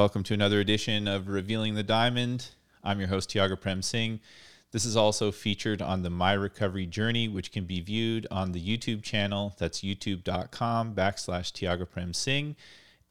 Welcome to another edition of Revealing the Diamond. I'm your host, Tiago Prem Singh. This is also featured on the My Recovery Journey, which can be viewed on the YouTube channel. That's youtube.com backslash Tiago Prem Singh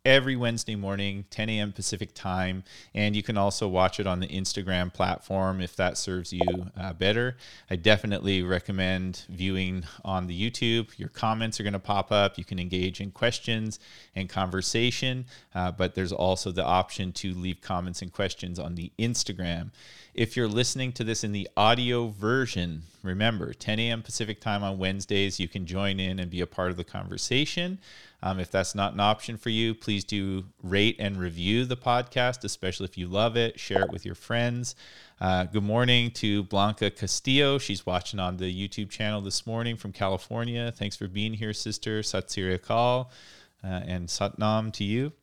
every Wednesday morning, 10 a.m. Pacific time. And you can also watch it on the Instagram platform if that serves you uh, better. I definitely recommend viewing on the YouTube. Your comments are going to pop up. You can engage in questions and conversation, uh, but there's also the option to leave comments and questions on the Instagram. If you're listening to this in the audio version, remember 10 a.m. Pacific time on Wednesdays, you can join in and be a part of the conversation. Um, if that's not an option for you, please do rate and review the podcast, especially if you love it. Share it with your friends. Uh, good morning to Blanca Castillo. She's watching on the YouTube channel this morning from California. Thanks for being here, sister. Sat Sri Akal uh, and Satnam to you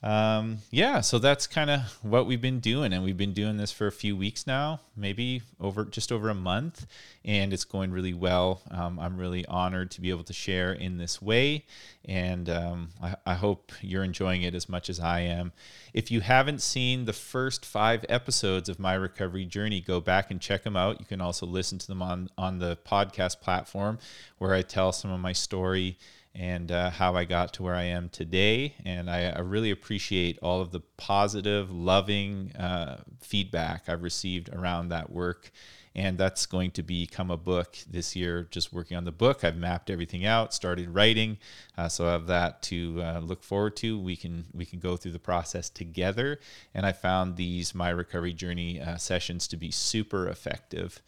um, yeah, so that's kind of what we've been doing, and we've been doing this for a few weeks now, maybe over just over a month, and it's going really well. Um, I'm really honored to be able to share in this way, and um, I, I, hope you're enjoying it as much as I am. If you haven't seen the first five episodes of my recovery journey, go back and check them out. You can also listen to them on on the podcast platform where I tell some of my story and uh, how I got to where I am today. And I, I really appreciate all of the positive, loving uh, feedback I've received around that work. And that's going to become a book this year. Just working on the book, I've mapped everything out, started writing, uh, so I have that to uh, look forward to. We can we can go through the process together. And I found these my recovery journey uh, sessions to be super effective.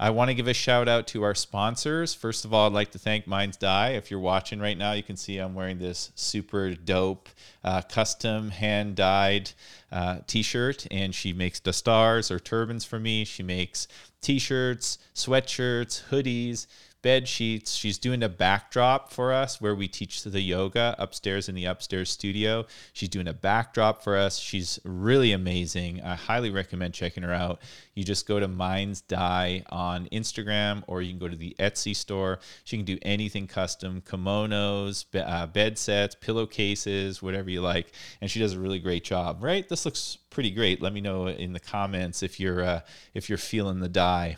I want to give a shout out to our sponsors. First of all, I'd like to thank Minds Die. If you're watching right now, you can see I'm wearing this super dope, uh, custom hand dyed uh, t shirt, and she makes dastars or turbans for me. She makes t shirts, sweatshirts, hoodies bed sheets. She's doing a backdrop for us where we teach the yoga upstairs in the upstairs studio. She's doing a backdrop for us. She's really amazing. I highly recommend checking her out. You just go to Minds Die on Instagram or you can go to the Etsy store. She can do anything custom kimonos, uh, bed sets, pillowcases, whatever you like. And she does a really great job, right? This looks pretty great. Let me know in the comments if you're uh, if you're feeling the dye.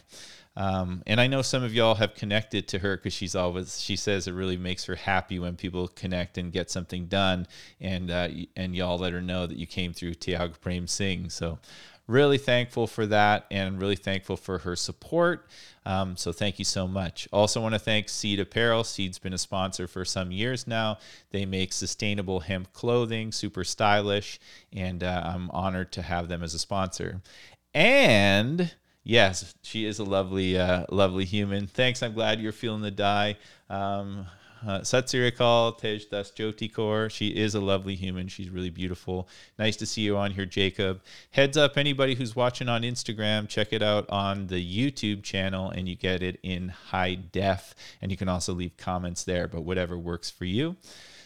Um, and I know some of y'all have connected to her because she's always she says it really makes her happy when people connect and get something done, and uh, and y'all let her know that you came through Tiago Prem Singh. So really thankful for that, and really thankful for her support. Um, so thank you so much. Also want to thank Seed Apparel. Seed's been a sponsor for some years now. They make sustainable hemp clothing, super stylish, and uh, I'm honored to have them as a sponsor. And yes, she is a lovely, uh, lovely human. Thanks. I'm glad you're feeling the dye. Um, uh, Sat Sri Akal Tej Das Jyoti. She is a lovely human. She's really beautiful. Nice to see you on here, Jacob. Heads up, anybody who's watching on Instagram, check it out on the YouTube channel and you get it in high def. And you can also leave comments there, but whatever works for you.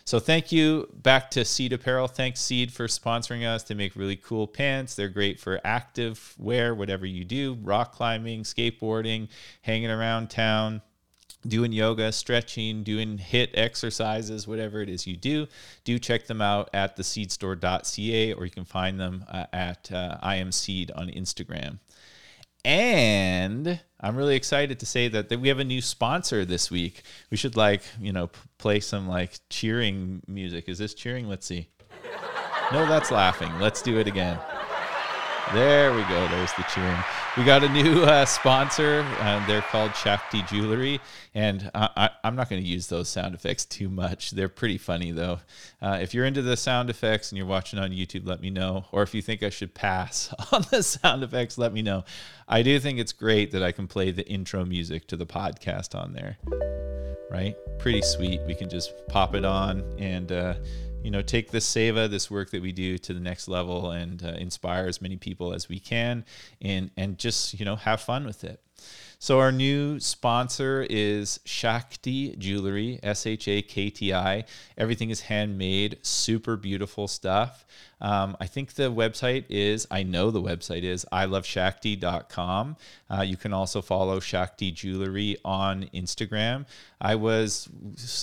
So thank you back to Seed Apparel. Thanks Seed for sponsoring us. They make really cool pants. They're great for active wear, whatever you do, rock climbing, skateboarding, hanging around town doing yoga, stretching, doing HIIT exercises, whatever it is you do, do check them out at theseedstore.ca or you can find them uh, at uh, IamSeed on Instagram. And I'm really excited to say that, that we have a new sponsor this week. We should like, you know, p- play some like cheering music. Is this cheering? Let's see. No, that's laughing. Let's do it again. There we go. There's the cheering. We got a new uh, sponsor. Uh, they're called Shakti Jewelry, and I, am not going to use those sound effects too much. They're pretty funny though. Uh, if you're into the sound effects and you're watching on YouTube, let me know. Or if you think I should pass on the sound effects, let me know. I do think it's great that I can play the intro music to the podcast on there. Right? Pretty sweet. We can just pop it on and uh, you know take this seva this work that we do to the next level and uh, inspire as many people as we can and and just you know have fun with it so our new sponsor is Shakti Jewelry, S H A K T I. Everything is handmade, super beautiful stuff. Um, I think the website is, I know the website is iloveshakti.com. Uh, you can also follow Shakti Jewelry on Instagram. I was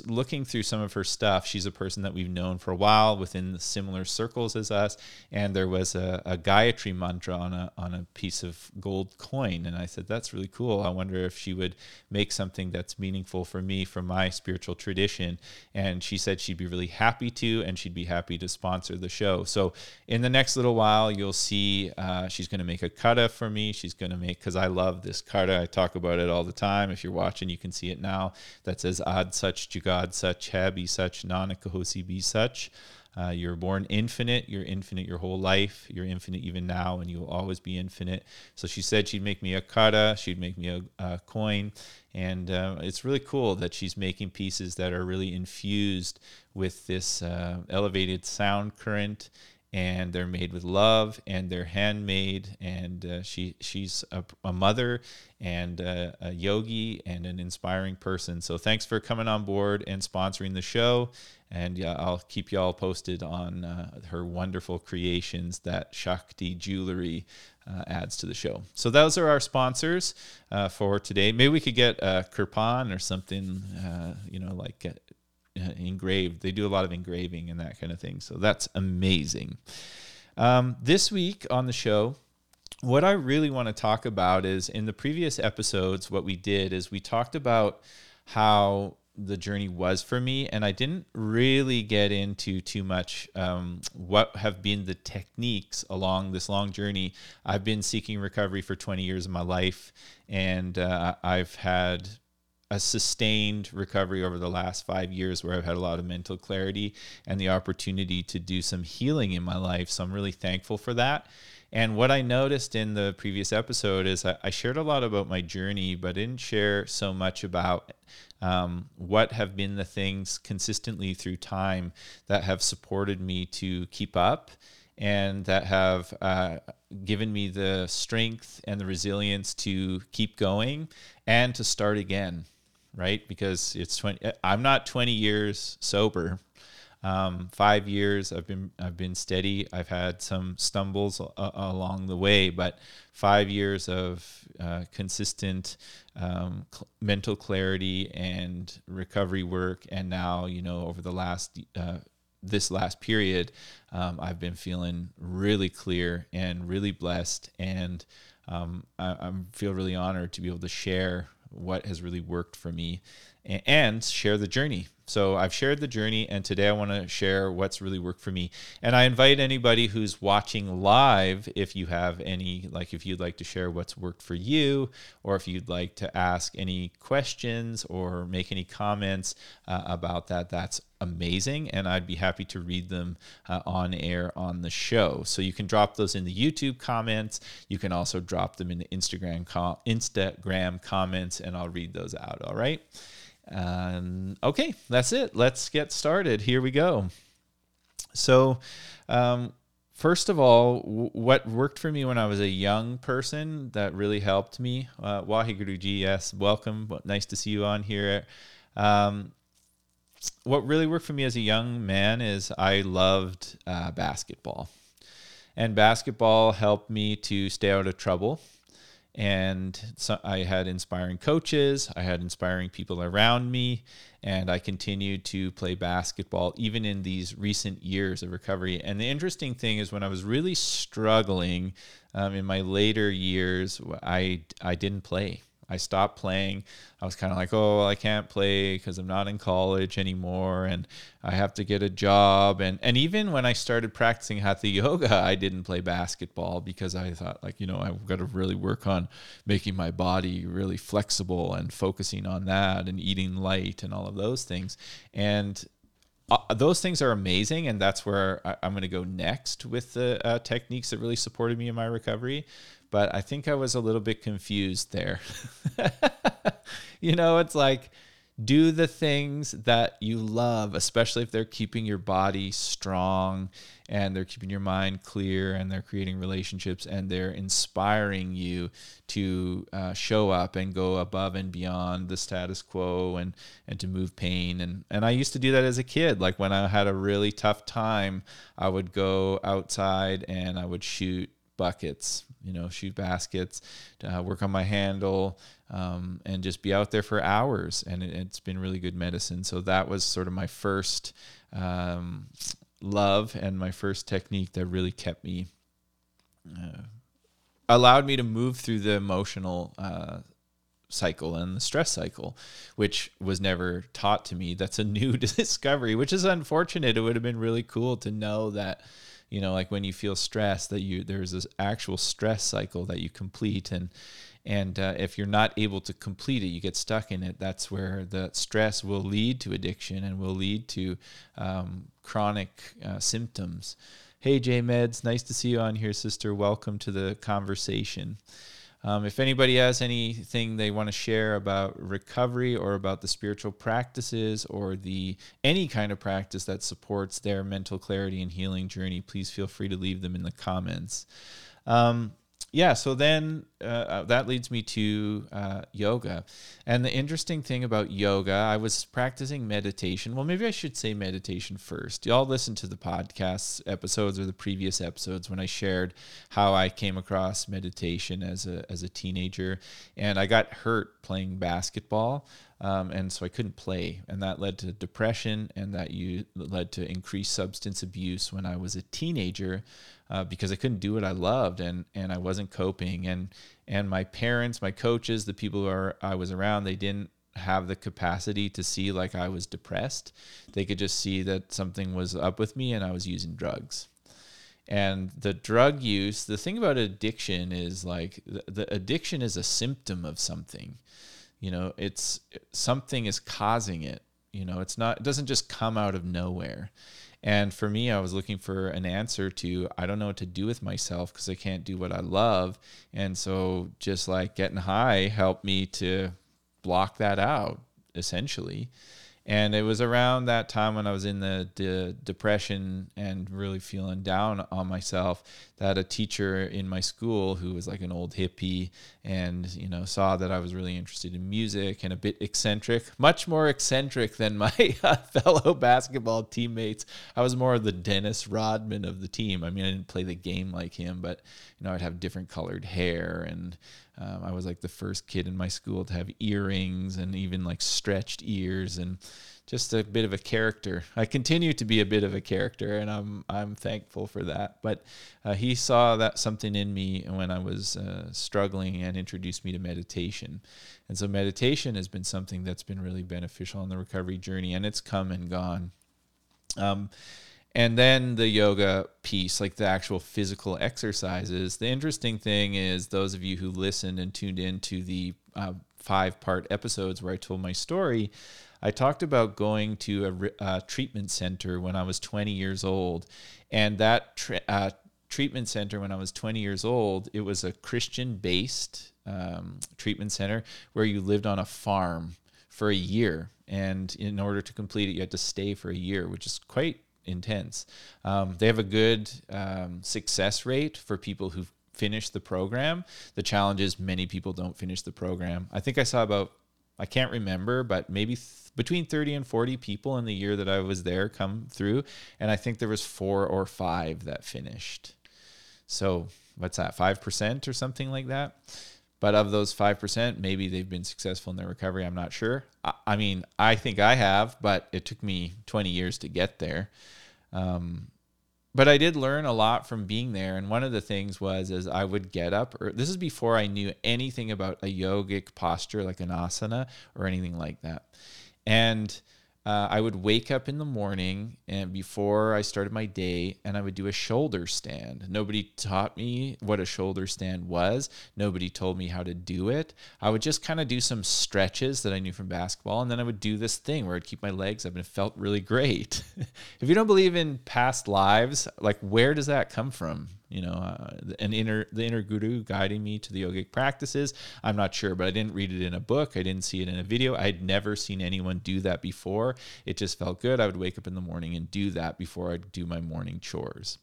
looking through some of her stuff. She's a person that we've known for a while within similar circles as us, and there was a, a Gayatri mantra on a on a piece of gold coin, and I said that's really cool. I wonder if she would make something that's meaningful for me from my spiritual tradition, and she said she'd be really happy to, and she'd be happy to sponsor the show. So in the next little while, you'll see uh, she's going to make a kata for me. She's going to make because I love this kata. I talk about it all the time. If you're watching, you can see it now. That says Ad Such Jugad Such Habi Such Nanakahosi Be Such. Uh, you're born infinite. You're infinite your whole life. You're infinite even now, and you will always be infinite. So she said she'd make me a kata. She'd make me a, a coin, and uh, it's really cool that she's making pieces that are really infused with this uh, elevated sound current and they're made with love and they're handmade and uh, she she's a, a mother and a, a, yogi and an inspiring person. So thanks for coming on board and sponsoring the show. And yeah i'll keep you all posted on uh, her wonderful creations that shakti jewelry uh, adds to the show. So those are our sponsors uh, for today. Maybe we could get a kirpan or something uh, you know like uh, engraved. They do a lot of engraving and that kind of thing. So that's amazing. Um, this week on the show, what I really want to talk about is in the previous episodes, what we did is we talked about how the journey was for me and i didn't really get into too much um, what have been the techniques along this long journey i've been seeking recovery for 20 years of my life and uh, i've had a sustained recovery over the last five years where I've had a lot of mental clarity and the opportunity to do some healing in my life. So I'm really thankful for that. And what I noticed in the previous episode is I, shared a lot about my journey, but didn't share so much about um, what have been the things consistently through time that have supported me to keep up and that have uh, given me the strength and the resilience to keep going and to start again right? Because it's 20 I'm not 20 years sober. Um, five years I've been I've been steady. I've had some stumbles a- along the way, but five years of uh, consistent um, cl- mental clarity and recovery work, and now you know over the last uh, this last period, um, I've been feeling really clear and really blessed, and um, I, I feel really honored to be able to share what has really worked for me and share the journey. So I've shared the journey, and today I want to share what's really worked for me. And I invite anybody who's watching live, if you have any, like if you'd like to share what's worked for you, or if you'd like to ask any questions or make any comments uh, about that, that's amazing. And I'd be happy to read them uh, on air on the show. So you can drop those in the YouTube comments. You can also drop them in the Instagram, com- Instagram comments, and I'll read those out. All right. Um, okay, that's it. Let's get started. Here we go. So, um, first of all, w- what worked for me when I was a young person that really helped me, uh, Wahiguruji, yes, welcome. Nice to see you on here. Um, what really worked for me as a young man is I loved uh, basketball. And basketball helped me to stay out of trouble and so I had inspiring coaches, I had inspiring people around me, and I continued to play basketball even in these recent years of recovery. And the interesting thing is, when I was really struggling um, in my later years, I I didn't play. I stopped playing. I was kind of like, oh, well, I can't play because I'm not in college anymore, and I have to get a job. And and even when I started practicing hatha yoga, I didn't play basketball because I thought, like, you know, I've got to really work on making my body really flexible and focusing on that and eating light and all of those things. And uh, those things are amazing, and that's where I, am going to go next with the uh, techniques that really supported me in my recovery but I think I was a little bit confused there. you know, it's like do the things that you love, especially if they're keeping your body strong and they're keeping your mind clear and they're creating relationships and they're inspiring you to uh, show up and go above and beyond the status quo and and to move pain and and I used to do that as a kid like when I had a really tough time I would go outside and I would shoot buckets, you know, shoot baskets, uh, work on my handle, um, and just be out there for hours. And it, has been really good medicine. So that was sort of my first um, love and my first technique that really kept me uh, allowed me to move through the emotional uh, cycle and the stress cycle, which was never taught to me. That's a new discovery, which is unfortunate. It would have been really cool to know that, you know, like when you feel stressed, that you there's this actual stress cycle that you complete, and and uh, if you're not able to complete it, you get stuck in it. That's where the stress will lead to addiction and will lead to um, chronic uh, symptoms. Hey, J Meds, nice to see you on here, sister. Welcome to the conversation. Um, if anybody has anything they want to share about recovery or about the spiritual practices or the any kind of practice that supports their mental clarity and healing journey, please feel free to leave them in the comments. Um, yeah, so then uh, uh, that leads me to uh, yoga. And the interesting thing about yoga, I was practicing meditation. Well, maybe I should say meditation first. Y'all listen to the podcast episodes or the previous episodes when I shared how I came across meditation as a, as a teenager. And I got hurt playing basketball. Um, and so I couldn't play, and that led to depression, and that you led to increased substance abuse when I was a teenager uh, because I couldn't do what I loved and and I wasn't coping and and my parents, my coaches, the people who are, I was around, they didn't have the capacity to see like I was depressed. They could just see that something was up with me and I was using drugs. And the drug use, the thing about addiction is like the, the addiction is a symptom of something. You know, it's something is causing it. You know, it's not it doesn't just come out of nowhere. And for me, I was looking for an answer to I don't know what to do with myself because I can't do what I love. And so just like getting high helped me to block that out essentially. And it was around that time when I was in the, the depression and really feeling down on myself that a teacher in my school who was like an old hippie and you know saw that I was really interested in music and a bit eccentric, much more eccentric than my fellow basketball teammates. I was more of the Dennis Rodman of the team. I mean, I didn't play the game like him, but you know, I'd have different colored hair and um, I was like the first kid in my school to have earrings and even like stretched ears and just a bit of a character. I continue to be a bit of a character, and I'm I'm thankful for that. But uh, he saw that something in me when I was uh, struggling and introduced me to meditation. And so meditation has been something that's been really beneficial on the recovery journey, and it's come and gone. Um, and then the yoga piece, like the actual physical exercises. The interesting thing is, those of you who listened and tuned in to the uh, five part episodes where I told my story, I talked about going to a uh, treatment center when I was 20 years old. And that tra- uh, treatment center, when I was 20 years old, it was a Christian based um, treatment center where you lived on a farm for a year. And in order to complete it, you had to stay for a year, which is quite intense. Um, they have a good um, success rate for people who finish the program. The challenge is many people don't finish the program. I think I saw about, I can't remember, but maybe th- between 30 and 40 people in the year that I was there come through. And I think there was four or five that finished. So what's that, 5% or something like that? But of those 5%, maybe they've been successful in their recovery. I'm not sure. I, I mean, I think I have, but it took me 20 years to get there. Um, but I did learn a lot from being there. And one of the things was as I would get up, or this is before I knew anything about a yogic posture like an asana or anything like that. And uh, I would wake up in the morning and before I started my day, and I would do a shoulder stand. Nobody taught me what a shoulder stand was. Nobody told me how to do it. I would just kind of do some stretches that I knew from basketball, and then I would do this thing where I'd keep my legs up, and it felt really great. if you don't believe in past lives, like where does that come from? You know, uh, an inner the inner guru guiding me to the yogic practices. I'm not sure, but I didn't read it in a book. I didn't see it in a video. I'd never seen anyone do that before. It just felt good. I would wake up in the morning and do that before I'd do my morning chores.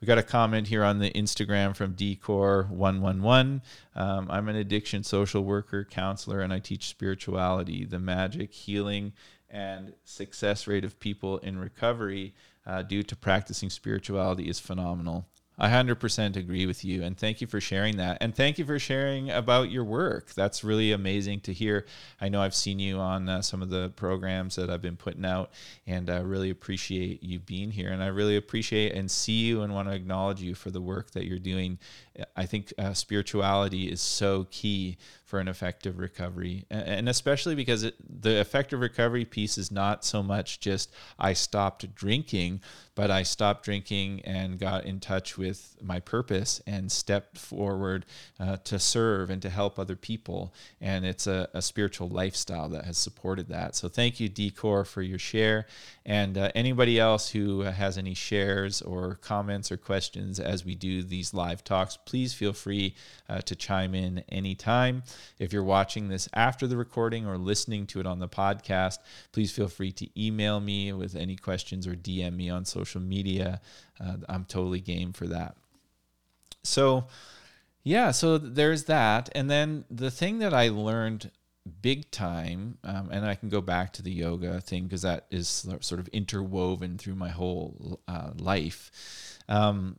We got a comment here on the Instagram from Decor111. Um, I'm an addiction social worker, counselor, and I teach spirituality, the magic, healing, and success rate of people in recovery uh, due to practicing spirituality is phenomenal. I 100% agree with you. And thank you for sharing that. And thank you for sharing about your work. That's really amazing to hear. I know I've seen you on uh, some of the programs that I've been putting out, and I really appreciate you being here. And I really appreciate and see you and want to acknowledge you for the work that you're doing. I think uh, spirituality is so key for an effective recovery. And especially because it, the effective recovery piece is not so much just I stopped drinking, but I stopped drinking and got in touch with my purpose and stepped forward uh, to serve and to help other people. And it's a, a, spiritual lifestyle that has supported that. So thank you, Decor, for your share. And uh, anybody else who has any shares or comments or questions as we do these live talks, please feel free uh, to chime in anytime. If you're watching this after the recording or listening to it on the podcast, please feel free to email me with any questions or DM me on social media. Uh, I'm totally game for that. So, yeah, so there's that. And then the thing that I learned big time, um, and I can go back to the yoga thing because that is sort of interwoven through my whole uh, life. Um,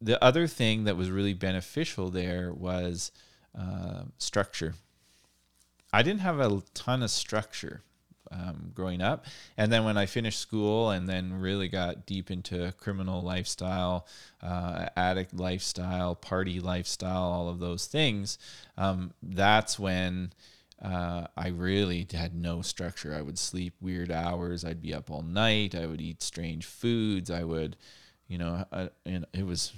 the other thing that was really beneficial there was uh, structure. I didn't have a ton of structure um, growing up. And then when I finished school and then really got deep into criminal lifestyle, uh, addict lifestyle, party lifestyle, all of those things, um, that's when. Uh, I really had no structure. I would sleep weird hours. I'd be up all night. I would eat strange foods. I would, you know, uh, and it was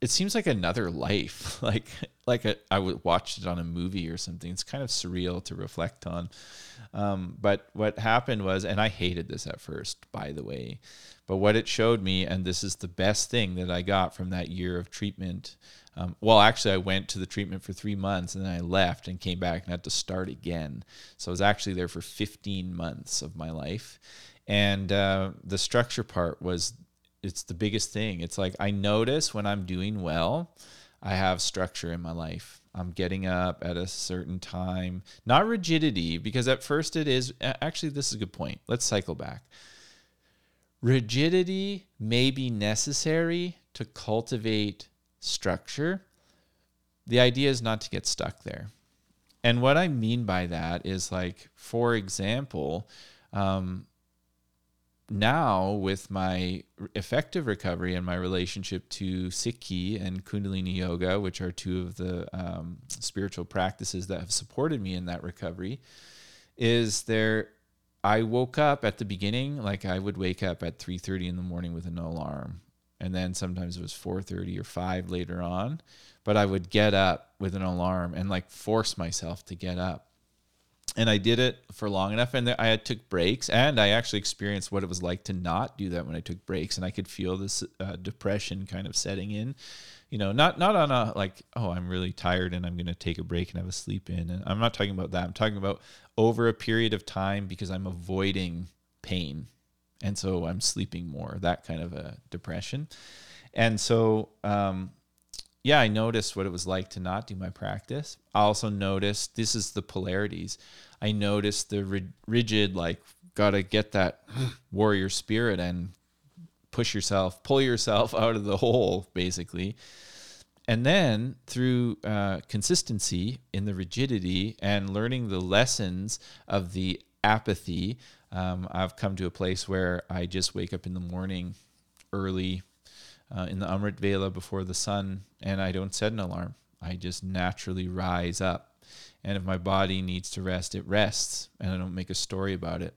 it seems like another life. Like like a, I would watch it on a movie or something. It's kind of surreal to reflect on. Um, but what happened was and i hated this at first by the way but what it showed me and this is the best thing that i got from that year of treatment um, well actually i went to the treatment for three months and then i left and came back and had to start again. So i was actually there for 15 months of my life. And uh, the structure part was it's the biggest thing. It's like I notice when I'm doing well, I have structure in my life. I'm getting up at a certain time, not rigidity, because at first it is actually, this is a good point. Let's cycle back. Rigidity may be necessary to cultivate structure. The idea is not to get stuck there. And what I mean by that is, like, for example, um, now with my effective recovery and my relationship to Sikhi and Kundalini Yoga, which are two of the um, spiritual practices that have supported me in that recovery, is there. I woke up at the beginning like I would wake up at 3:30 in the morning with an alarm, and then sometimes it was 4:30 or 5 later on, but I would get up with an alarm and like force myself to get up and I did it for long enough, and I took breaks, and I actually experienced what it was like to not do that when I took breaks, and I could feel this uh, depression kind of setting in. You know, not not on a like, oh, I'm really tired and I'm going to take a break and have a sleep in, and I'm not talking about that. I'm talking about over a period of time because I'm avoiding pain, and so I'm sleeping more. That kind of a depression, and so um, yeah, I noticed what it was like to not do my practice. I also noticed this is the polarities. I noticed the rigid, like, gotta get that warrior spirit and push yourself, pull yourself out of the hole, basically. And then through uh, consistency in the rigidity and learning the lessons of the apathy, um, I've come to a place where I just wake up in the morning early, uh, in the Amrit Vela before the sun, and I don't set an alarm. I just naturally rise up. And if my body needs to rest, it rests, and I don't make a story about it.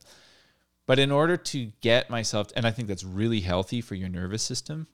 But in order to get myself, and I think that's really healthy for your nervous system,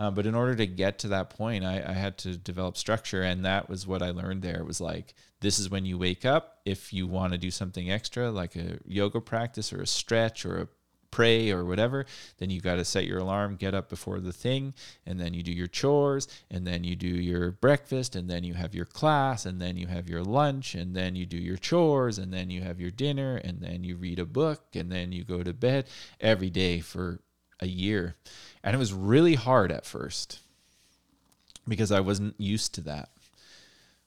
uh, but in order to get to that point, I, I, had to develop structure, and that was what I learned there. It was like, this is when you wake up. If you want to do something extra, like a yoga practice or a stretch or a pray or whatever, then you got to set your alarm, get up before the thing, and then you do your chores, and then you do your breakfast, and then you have your class, and then you have your lunch, and then you do your chores, and then you have your dinner, and then you read a book, and then you go to bed every day for a year. And it was really hard at first because I wasn't used to that.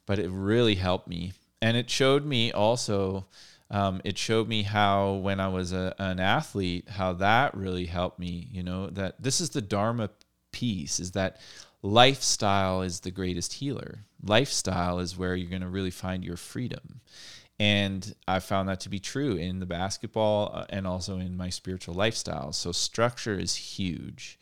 But it really helped me. And it showed me also um, it showed me how when I was a, an athlete, how that really helped me. You know that this is the dharma piece is that lifestyle is the greatest healer. Lifestyle is where you're going to really find your freedom. And I found that to be true in the basketball uh, and also in my spiritual lifestyle. So structure is huge.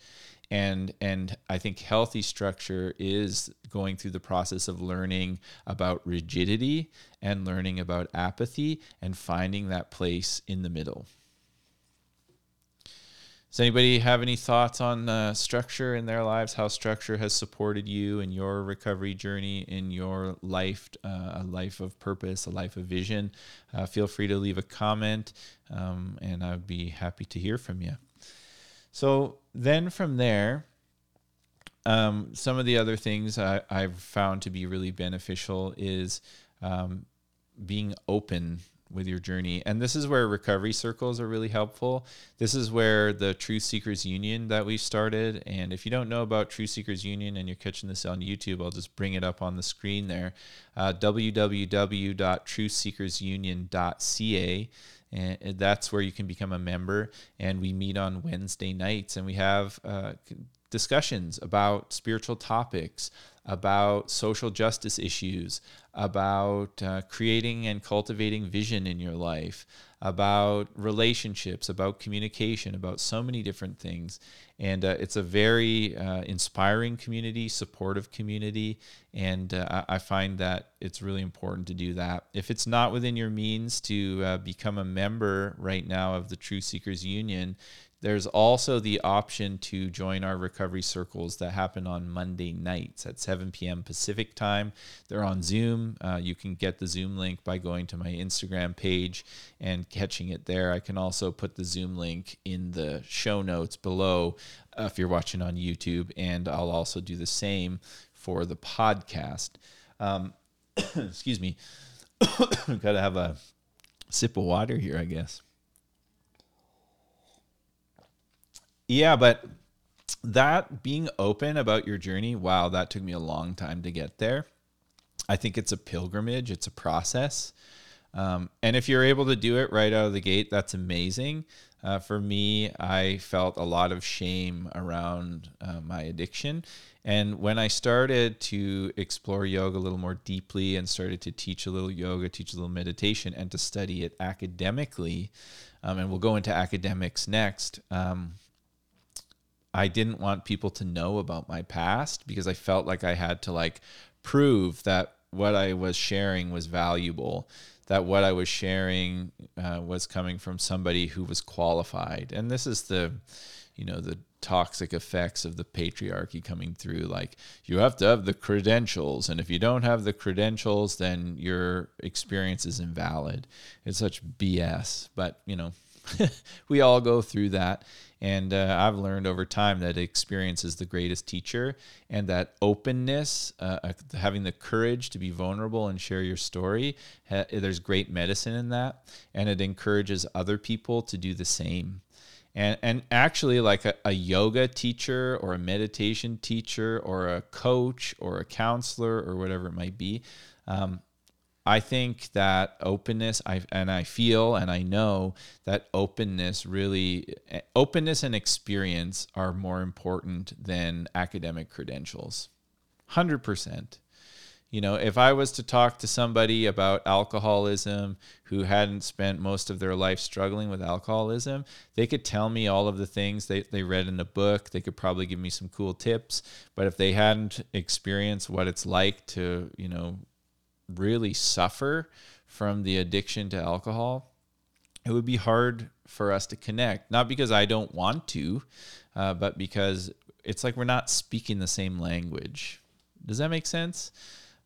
And and I think healthy structure is going through the process of learning about rigidity and learning about apathy and finding that place in the middle. Does anybody have any thoughts on uh, structure in their lives? How structure has supported you in your recovery journey, in your life, uh, a life of purpose, a life of vision? Uh, feel free to leave a comment, um, and I'd be happy to hear from you. So then from there, um, some of the other things I, have found to be really beneficial is um, being open with your journey. And this is where recovery circles are really helpful. This is where the Truth Seekers Union that we started. And if you don't know about Truth Seekers Union and you're catching this on YouTube, I'll just bring it up on the screen there uh, www.truthseekersunion.ca. And that's where you can become a member. And we meet on Wednesday nights and we have uh, discussions about spiritual topics, about social justice issues, about uh, creating and cultivating vision in your life, about relationships, about communication, about so many different things. And uh, it's a very uh, inspiring community, supportive community. And uh, I find that it's really important to do that. If it's not within your means to uh, become a member right now of the Truth Seekers Union, there's also the option to join our recovery circles that happen on Monday nights at 7 p.m. Pacific time. They're on Zoom. Uh, you can get the Zoom link by going to my Instagram page and catching it there. I can also put the Zoom link in the show notes below uh, if you're watching on YouTube, and I'll also do the same for the podcast. Um, excuse me. Got to have a sip of water here, I guess. Yeah, but that being open about your journey, wow, that took me a long time to get there. I think it's a pilgrimage, it's a process. Um, and if you're able to do it right out of the gate, that's amazing. Uh, for me, I felt a lot of shame around uh, my addiction. And when I started to explore yoga a little more deeply and started to teach a little yoga, teach a little meditation, and to study it academically, um, and we'll go into academics next, um, I didn't want people to know about my past because I felt like I had to like prove that what I was sharing was valuable, that what I was sharing uh, was coming from somebody who was qualified. And this is the, you know, the toxic effects of the patriarchy coming through. Like you have to have the credentials, and if you don't have the credentials, then your experience is invalid. It's such BS. But you know, we all go through that. And uh, I've learned over time that experience is the greatest teacher, and that openness, uh, uh, having the courage to be vulnerable and share your story, ha- there's great medicine in that. And it encourages other people to do the same. And, and actually, like a, a yoga teacher or a meditation teacher or a coach or a counselor or whatever it might be, um, I think that openness, I and I feel and I know that openness really, openness and experience are more important than academic credentials. Hundred percent. You know, if I was to talk to somebody about alcoholism who hadn't spent most of their life struggling with alcoholism, they could tell me all of the things they, they read in a book. They could probably give me some cool tips. But if they hadn't experienced what it's like to, you know, really suffer from the addiction to alcohol, it would be hard for us to connect. Not because I don't want to, uh, but because it's like we're not speaking the same language. Does that make sense?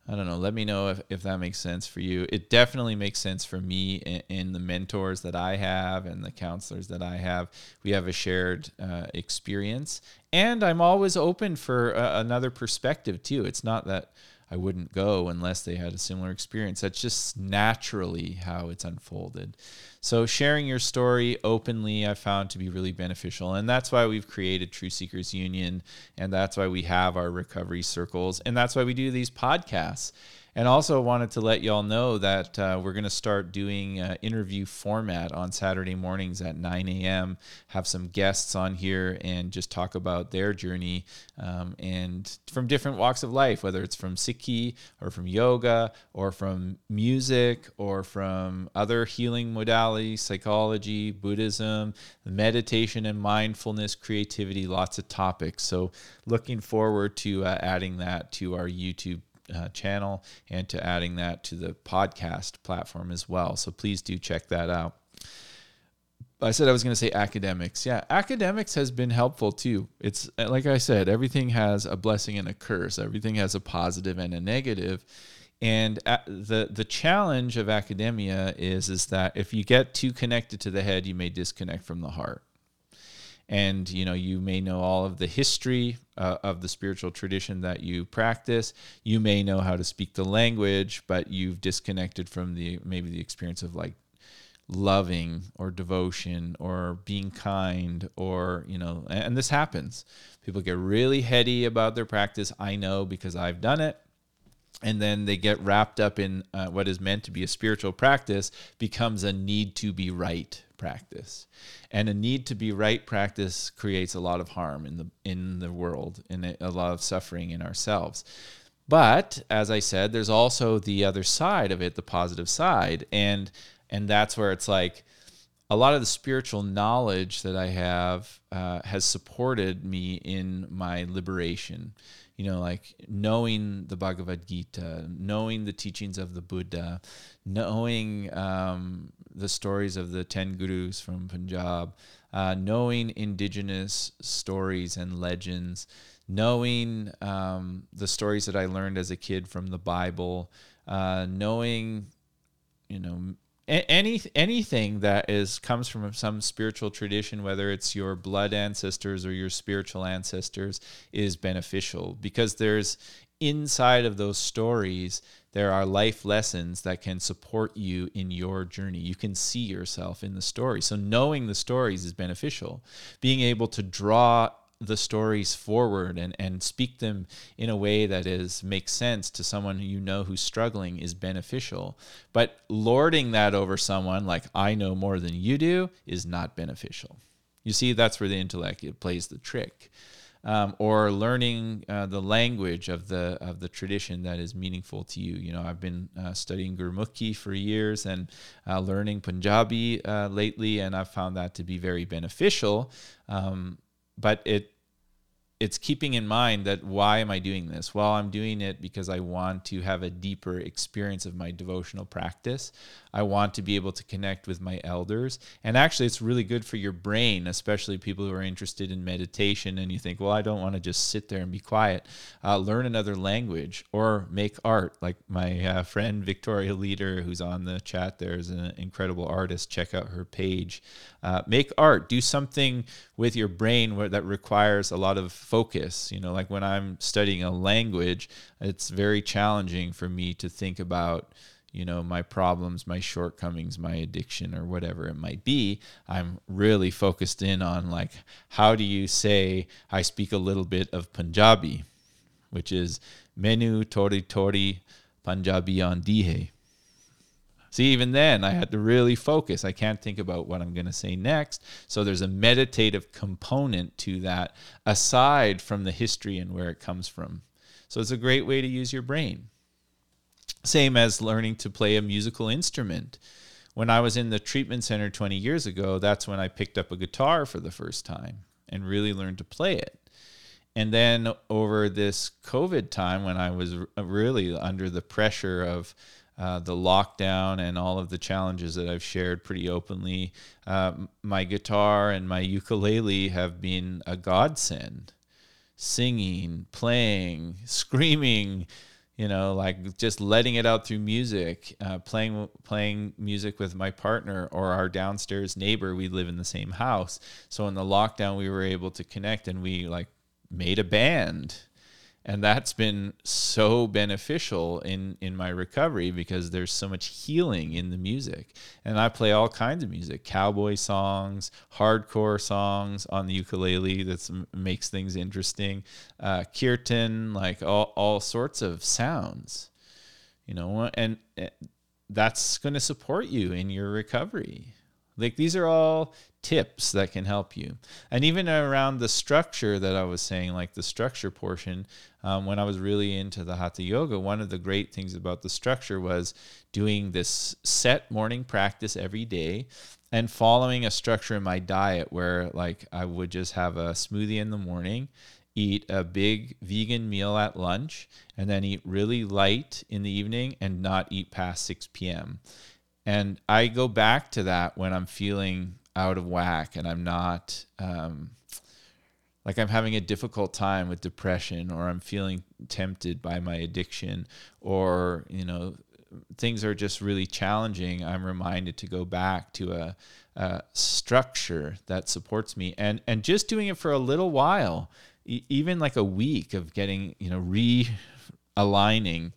I don't know. Let me know if, if that makes sense for you. It definitely makes sense for me and, the mentors that I have and the counselors that I have. We have a shared uh, experience. And I'm always open for uh, another perspective, too. It's not that I wouldn't go unless they had a similar experience. That's just naturally how it's unfolded. So, sharing your story openly, I found to be really beneficial. And that's why we've created Truth Seekers Union. And that's why we have our recovery circles. And that's why we do these podcasts. And also wanted to let y'all know that uh, we're going to start doing uh, interview format on Saturday mornings at 9 a.m. Have some guests on here and just talk about their journey um, and from different walks of life, whether it's from Sikhi or from yoga or from music or from other healing modalities, psychology, Buddhism, meditation and mindfulness, creativity, lots of topics. So looking forward to uh, adding that to our YouTube uh, channel and to adding that to the podcast platform as well. So please do check that out. I said I was going to say academics. Yeah, academics has been helpful too. It's like I said, everything has a blessing and a curse. Everything has a positive and a negative. And the the challenge of academia is is that if you get too connected to the head, you may disconnect from the heart and you know you may know all of the history uh, of the spiritual tradition that you practice. You may know how to speak the language but you've disconnected from the maybe the experience of like loving or devotion or being kind or you know and this happens. People get really heady about their practice. I know because i've done it. And then they get wrapped up in uh, what is meant to be a spiritual practice becomes a need to be right practice. And a need to be right practice creates a lot of harm in the in the world and a lot of suffering in ourselves. But as i said there's also the other side of it the positive side. And and that's where it's like a lot of the spiritual knowledge that i have uh, has supported me in my liberation. You know, like knowing the Bhagavad Gita, knowing the teachings of the Buddha, knowing um, the stories of the 10 gurus from Punjab, uh, knowing indigenous stories and legends, knowing um, the stories that I learned as a kid from the Bible, uh, knowing, you know, any anything that is comes from some spiritual tradition whether it's your blood ancestors or your spiritual ancestors is beneficial. Because there's inside of those stories there are life lessons that can support you in your journey. You can see yourself in the story. So knowing the stories is beneficial. Being able to draw the stories forward and, and speak them in a way that is makes sense to someone you know who's struggling is beneficial. But lording that over someone like I know more than you do is not beneficial. You see, that's where the intellect it plays the trick. Um, or learning uh, the language of the of the tradition that is meaningful to you. You know, I've been uh, studying Gurmukhi for years and uh, learning Punjabi uh, lately, and I've found that to be very beneficial. Um, but it it's keeping in mind that why am I doing this? Well, I'm doing it because I want to have a deeper experience of my devotional practice. I want to be able to connect with my elders. And actually, it's really good for your brain, especially people who are interested in meditation and you think, well, I don't want to just sit there and be quiet. Uh, learn another language or make art. Like my uh, friend Victoria Leader, who's on the chat there, is an incredible artist. Check out her page. Uh, make art. Do something with your brain where, that requires a lot of focus. You know, like when I'm studying a language, it's very challenging for me to think about you know my problems my shortcomings my addiction or whatever it might be i'm really focused in on like how do you say i speak a little bit of punjabi which is menu tori tori punjabi on dihe See, even then, I had to really focus. I can't think about what I'm going to say next. So there's a meditative component to that aside from the history and where it comes from. So it's a great way to use your brain. Same as learning to play a musical instrument. When I was in the treatment center 20 years ago, that's when I picked up a guitar for the first time and really learned to play it. And then over this COVID time, when I was really under the pressure of uh, the lockdown and all of the challenges that I've shared pretty openly, uh, my guitar and my ukulele have been a godsend. Singing, playing, screaming, you know, like just letting it out through music, uh, playing playing music with my partner or our downstairs neighbor. We live in the same house, so in the lockdown we were able to connect and we like made a band and that's been so beneficial in in my recovery because there's so much healing in the music and i play all kinds of music cowboy songs hardcore songs on the ukulele that makes things interesting uh, kirtan like all, all sorts of sounds you know, and eh, that's going to support you in your recovery. Like these are all tips that can help you. And even around the structure that I was saying, like the structure portion, um, when I was really into the Hatha Yoga, one of the great things about the structure was doing this set morning practice every day and following a structure in my diet where like I would just have a smoothie in the morning eat a big vegan meal at lunch and then eat really light in the evening and not eat past 6 p.m. And I go back to that when I'm feeling out of whack and I'm not um, like I'm having a difficult time with depression or I'm feeling tempted by my addiction or, you know, things are just really challenging. I'm reminded to go back to a, a structure that supports me and, and just doing it for a little while, e- even like a week of getting, you know, realigning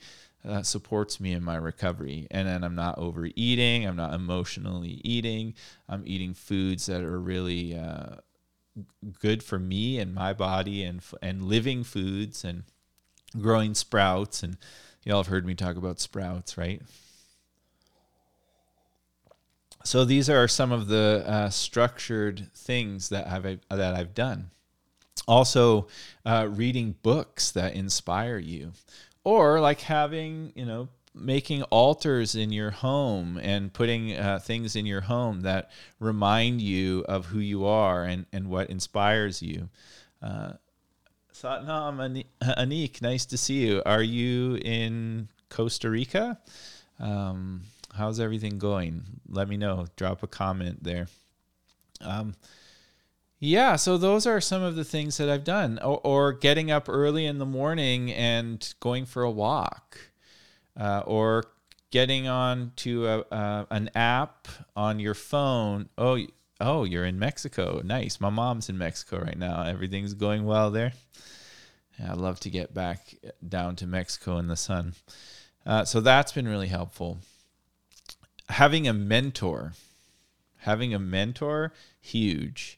that supports me in my recovery. And then I'm not overeating. I'm not emotionally eating. I'm eating foods that are really uh, good for me and my body, and and living foods and growing sprouts. And y'all have heard me talk about sprouts, right? So these are some of the uh, structured things that I've that I've done. Also, uh, reading books that inspire you or like having you know making altars in your home and putting uh, things in your home that remind you of who you are and, and what inspires you. Uh, Satnam Anik, nice to see you. Are you in Costa Rica? Um, how's everything going? Let me know. Drop a comment there. Um, yeah, so those are some of the things that I've done, or, or getting up early in the morning and going for a walk, uh, or getting on to a, uh, an app on your phone. Oh, oh, you're in Mexico. Nice. My mom's in Mexico right now. Everything's going well there. Yeah, I'd love to get back down to Mexico in the sun. Uh, so that's been really helpful. Having a mentor, having a mentor, huge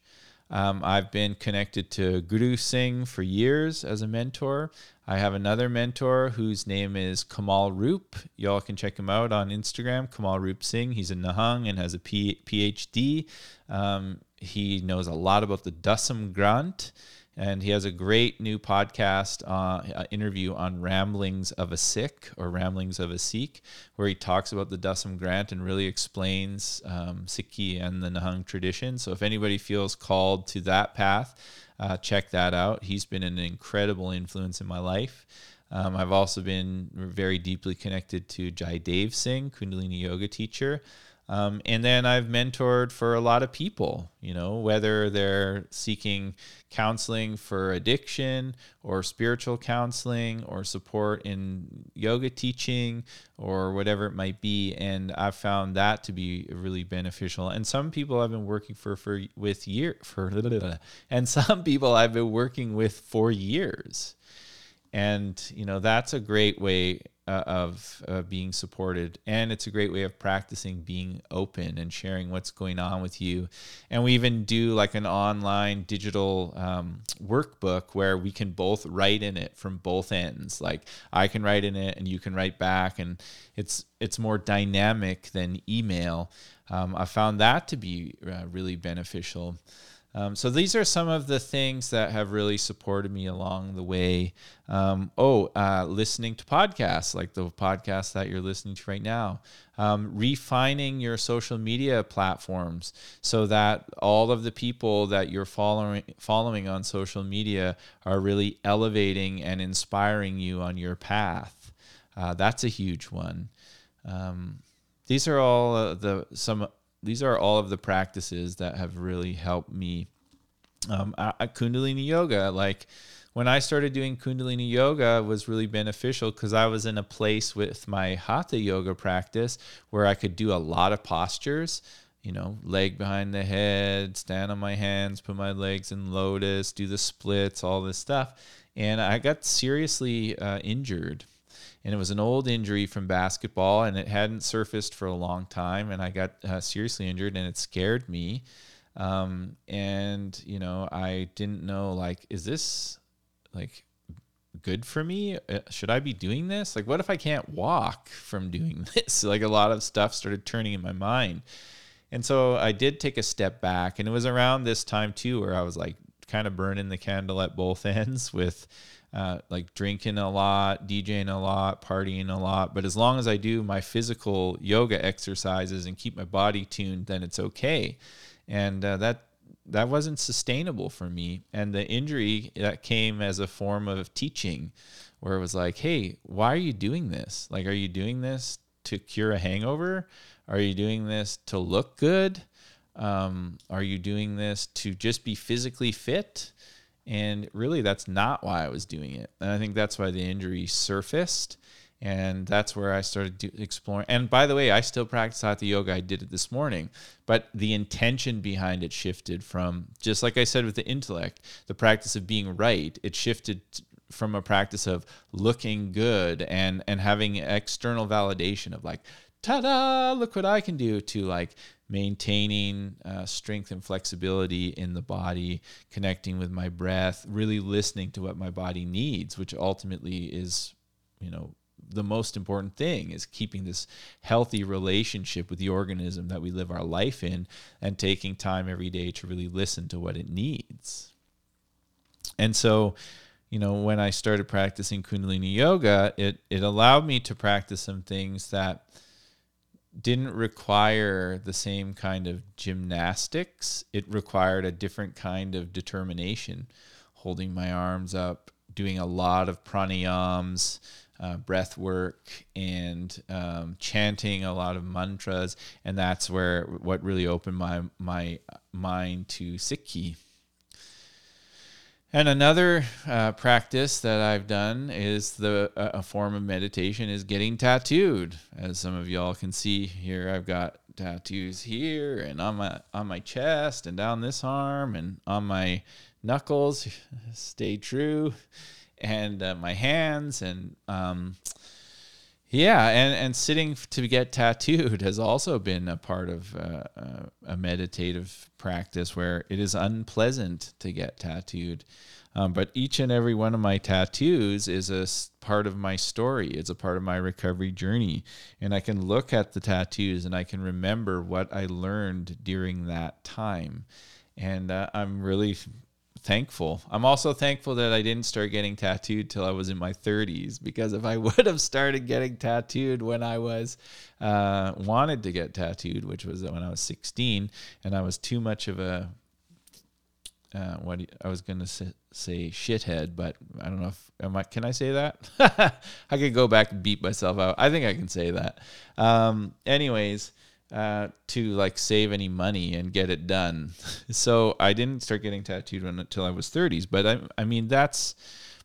um, I've been connected to Guru Singh for years as a mentor. I have another mentor whose name is Kamal Roop. Y'all can check him out on Instagram, Kamal Roop Singh. He's a Nihang and has a P- PhD. Um, he knows a lot about the Dasam Granth and he has a great new podcast uh, interview on ramblings of a Sikh or ramblings of a Sikh, where he talks about the Dasam Granth and really explains um, Sikhi and the Nihang tradition. So if anybody feels called to that path, uh, check that out. He's been an incredible influence in my life. Um, I've also been very deeply connected to Jaidev Singh, Kundalini yoga teacher. Um, and then I've mentored for a lot of people, you know, whether they're seeking counseling for addiction or spiritual counseling or support in yoga teaching or whatever it might be. And I've found that to be really beneficial. And some people I've been working for, for with year for, and some people I've been working with for years. And, you know, that's a great way uh, of uh, being supported. And it's a great way of practicing being open and sharing what's going on with you. And we even do like an online digital um, workbook where we can both write in it from both ends. Like i can write in it and you can write back. And it's it's more dynamic than email. Um, i found that to be uh, really beneficial um, so these are some of the things that have really supported me along the way. Um, oh, uh, listening to podcasts like the podcast that you're listening to right now. Um, refining your social media platforms so that all of the people that you're following following on social media are really elevating and inspiring you on your path. Uh, that's a huge one. Um, these are all uh, the some these are all of the practices that have really helped me um, at Kundalini Yoga. Like when I started doing Kundalini Yoga was really beneficial because I was in a place with my Hatha Yoga practice where I could do a lot of postures. You know, leg behind the head, stand on my hands, put my legs in lotus, do the splits, all this stuff. And I got seriously uh, injured and it was an old injury from basketball and it hadn't surfaced for a long time and i got uh, seriously injured and it scared me um, and you know i didn't know like is this like good for me? Uh, should I be doing this? Like, what if I can't walk from doing this? Like, a lot of stuff started turning in my mind. And so I did take a step back. And it was around this time, too, where I was like kind of burning the candle at both ends with uh, like drinking a lot, DJing a lot, partying a lot. But as long as I do my physical yoga exercises and keep my body tuned, then it's okay. And uh, that that wasn't sustainable for me. And the injury that came as a form of teaching, where it was like, hey, why are you doing this? Like, are you doing this to cure a hangover? Are you doing this to look good? Um, are you doing this to just be physically fit? And really, that's not why I was doing it. And I think that's why the injury surfaced. And that's where I started exploring. And by the way, I still practice hatha yoga. I did it this morning, but the intention behind it shifted from just like I said with the intellect, the practice of being right. It shifted from a practice of looking good and and having external validation of like, ta-da! Look what I can do. To like maintaining uh, strength and flexibility in the body, connecting with my breath, really listening to what my body needs, which ultimately is, you know, the most important thing is keeping this healthy relationship with the organism that we live our life in and taking time every day to really listen to what it needs. And so, you know, when I started practicing Kundalini yoga, it it allowed me to practice some things that didn't require the same kind of gymnastics. It required a different kind of determination, holding my arms up, doing a lot of pranayams, uh, breath work, and um, chanting a lot of mantras. And that's where what really opened my my mind to Sikhi and another uh, practice that I've done is the uh, a form of meditation is getting tattooed. As some of y'all can see here, I've got tattoos here and on my on my chest and down this arm and on my knuckles. Stay true, and uh, my hands and um, yeah, and, and sitting to get tattooed has also been a part of uh, uh, a meditative practice where it is unpleasant to get tattooed. Um, but each and every one of my tattoos is a part of my story. It's a part of my recovery journey. And I can look at the tattoos and I can remember what I learned during that time. And uh, I'm really thankful. I'm also thankful that I didn't start getting tattooed till I was in my 30s because if I would have started getting tattooed when I was uh, wanted to get tattooed, which was when I was 16, and I was too much of a uh, what I was gonna say, say, shithead, but I don't know if am I. Can I say that? I could go back and beat myself out. I think I can say that. Um, anyways, uh, to like save any money and get it done. so I didn't start getting tattooed until I was 30s. But I, I mean, that's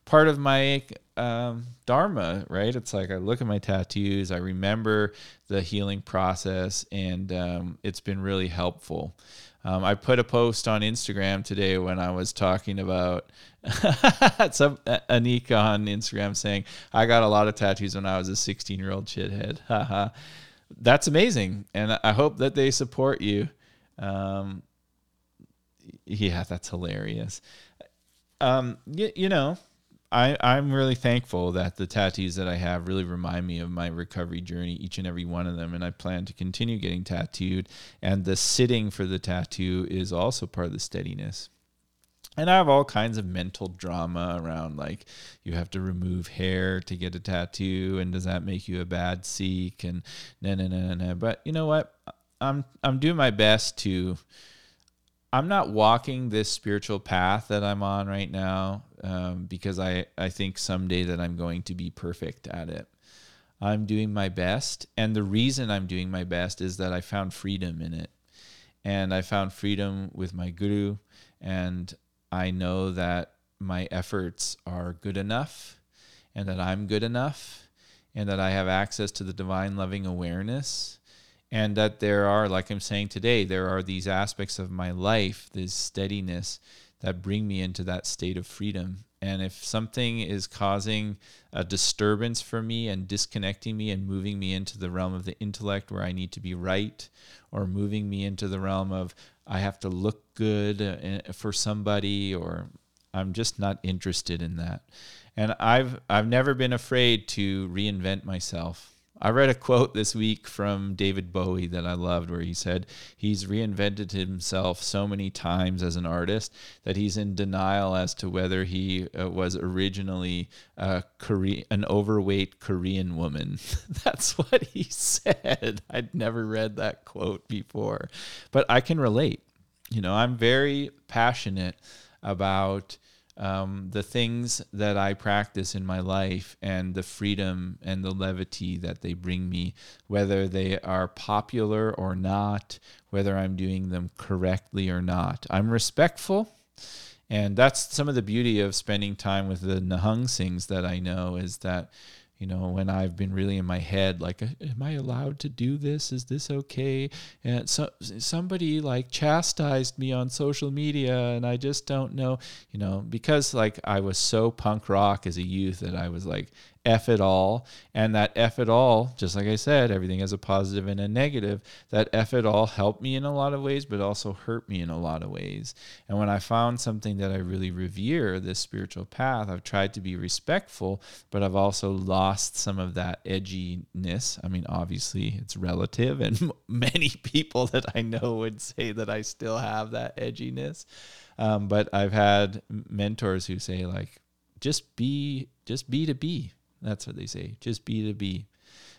part of my um, dharma, right? It's like I look at my tattoos, I remember the healing process, and um, it's been really helpful. Um, I put a post on Instagram today when I was talking about some Anika on Instagram saying I got a lot of tattoos when I was a 16 year old shithead. That's amazing, and I hope that they support you. Um, yeah, that's hilarious. Um, you, you know, I I'm really thankful that the tattoos that I have really remind me of my recovery journey, each and every one of them, and I plan to continue getting tattooed. And the sitting for the tattoo is also part of the steadiness and I have all kinds of mental drama around like you have to remove hair to get a tattoo, and does that make you a bad Sikh? And no, no, no, no. But you know what? I'm I'm doing my best to. I'm not walking this spiritual path that I'm on right now um, because I I think someday that I'm going to be perfect at it. I'm doing my best, and the reason I'm doing my best is that I found freedom in it, and I found freedom with my guru, and I know that my efforts are good enough and that I'm good enough and that I have access to the divine loving awareness and that there are like I'm saying today there are these aspects of my life this steadiness that bring me into that state of freedom. And if something is causing a disturbance for me and disconnecting me and moving me into the realm of the intellect where I need to be right, or moving me into the realm of I have to look good uh, for somebody, or I'm just not interested in that. And I've I've never been afraid to reinvent myself. I read a quote this week from David Bowie that I loved where he said he's reinvented himself so many times as an artist that he's in denial as to whether he uh, was originally a Korean, an overweight Korean woman. That's what he said. I'd never read that quote before, but I can relate. You know, I'm very passionate about um, the things that I practice in my life and the freedom and the levity that they bring me, whether they are popular or not, whether I'm doing them correctly or not. I'm respectful. And that's some of the beauty of spending time with the Nihang Singhs that I know is that you know when i've been really in my head like am i allowed to do this? Is this okay? And so somebody like chastised me on social media and i just don't know you know because like i was so punk rock as a youth that i was like F it all. And that F it all, just like I said, everything has a positive and a negative. That F it all helped me in a lot of ways, but also hurt me in a lot of ways. And when I found something that I really revere, this spiritual path, I've tried to be respectful, but I've also lost some of that edginess. I mean, obviously, it's relative, and many people that I know would say that I still have that edginess. Um, but I've had mentors who say, like, just be just be to be that's what they say. Just be to be.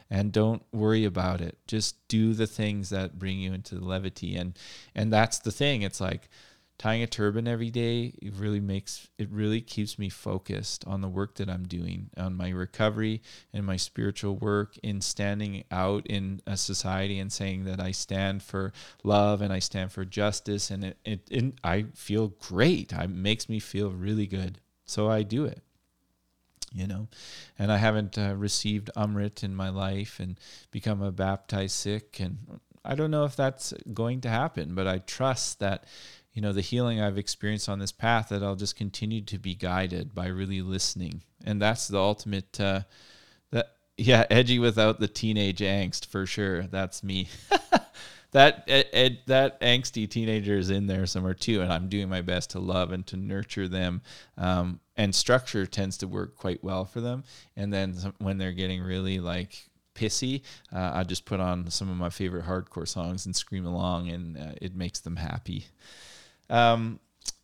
And don't worry about it. Just do the things that bring you into the levity. And and that's the thing. It's like tying a turban every day it really makes it really keeps me focused on the work that I'm doing on my recovery and my spiritual work in standing out in a society and saying that I stand for love and I stand for justice and it, it, it I feel great it makes me feel really good so I do it you know? And i haven't uh, received amrit in my life and become a baptized sikh and i don't know if that's going to happen but i trust that you know the healing i've experienced on this path that i'll just continue to be guided by really listening. And that's the ultimate uh, that yeah edgy without the teenage angst for sure. That's me that that angsty teenager is in there somewhere too, and I'm doing my best to love and to nurture them. Um, and structure tends to work quite well for them. And then when they're getting really like pissy, uh, I just put on some of my favorite hardcore songs and scream along, and uh, it makes them happy. Um,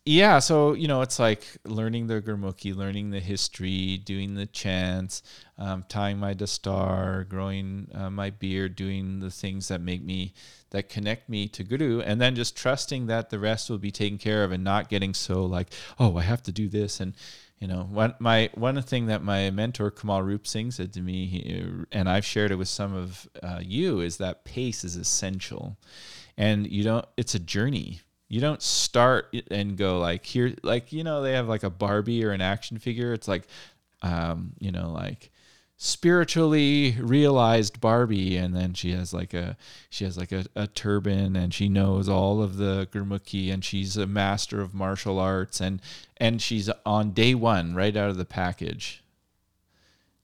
yeah, so you know, it's like learning the Gurmukhi, learning the history, doing the chants, um, tying my dastar, growing uh, my beard, doing the things that make me that connect me to Guru, and then just trusting that the rest will be taken care of, and not getting so like, oh, I have to do this, and you know, one my one thing that my mentor Kamal Roop Singh said to me, and I've shared it with some of uh, you, is that pace is essential, and you don't. It's a journey you don't start and go like here like you know they have like a barbie or an action figure. It's like um you know like spiritually realized barbie. And then she has like a she has like a, a turban and she knows all of the gurmukhi and she's a master of martial arts and and she's on day one right out of the package.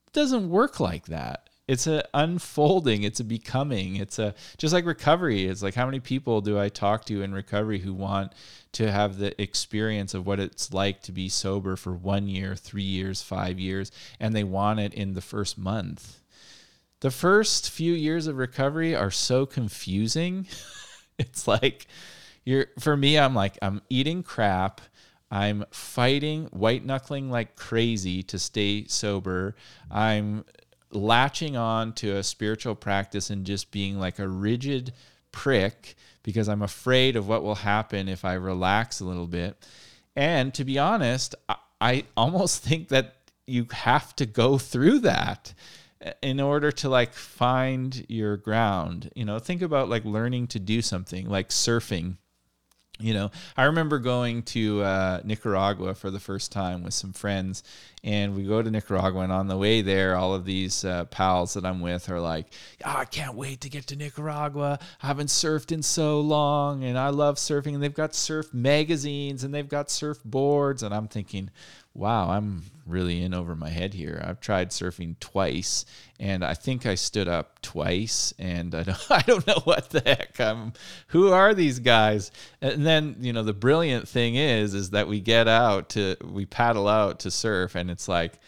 It doesn't work like that it's a unfolding it's a becoming it's a just like recovery it's like how many people do i talk to in recovery who want to have the experience of what it's like to be sober for one year three years five years and they want it in the first month? The first few years of recovery are so confusing. It's like you're for me i'm like i'm eating crap. I'm fighting, white knuckling like crazy to stay sober. I'm latching on to a spiritual practice and just being like a rigid prick because I'm afraid of what will happen if I relax a little bit. And to be honest, I, I almost think that you have to go through that in order to like find your ground. You know, think about like learning to do something like surfing you know i remember going to uh, nicaragua for the first time with some friends and we go to nicaragua and on the way there all of these uh, pals that i'm with are like oh, i can't wait to get to nicaragua. I haven't surfed in so long and i love surfing and they've got surf magazines and they've got surf boards and i'm thinking wow, I'm really in over my head here. I've tried surfing twice, and I think I stood up twice, and I don't, I don't know what the heck. I'm, who are these guys? And then you know the brilliant thing is, is that we get out to we paddle out to surf, and it's like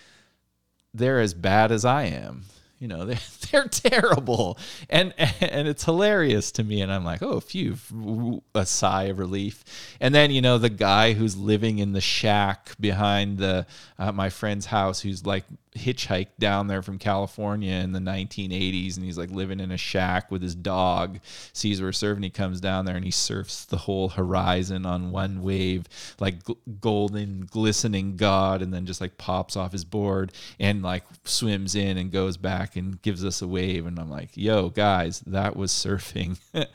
they're as bad as I am you know they're, they're terrible. And and it's hilarious to me. And i'm like oh phew a sigh of relief. And then you know the guy who's living in the shack behind the uh, my friend's house who's like hitchhiked down there from California in the 1980s and he's like living in a shack with his dog. Sees we're surfing he comes down there and he surfs the whole horizon on one wave like golden glistening god and then just like pops off his board and like swims in and goes back and gives us a wave. And I'm like yo guys that was surfing.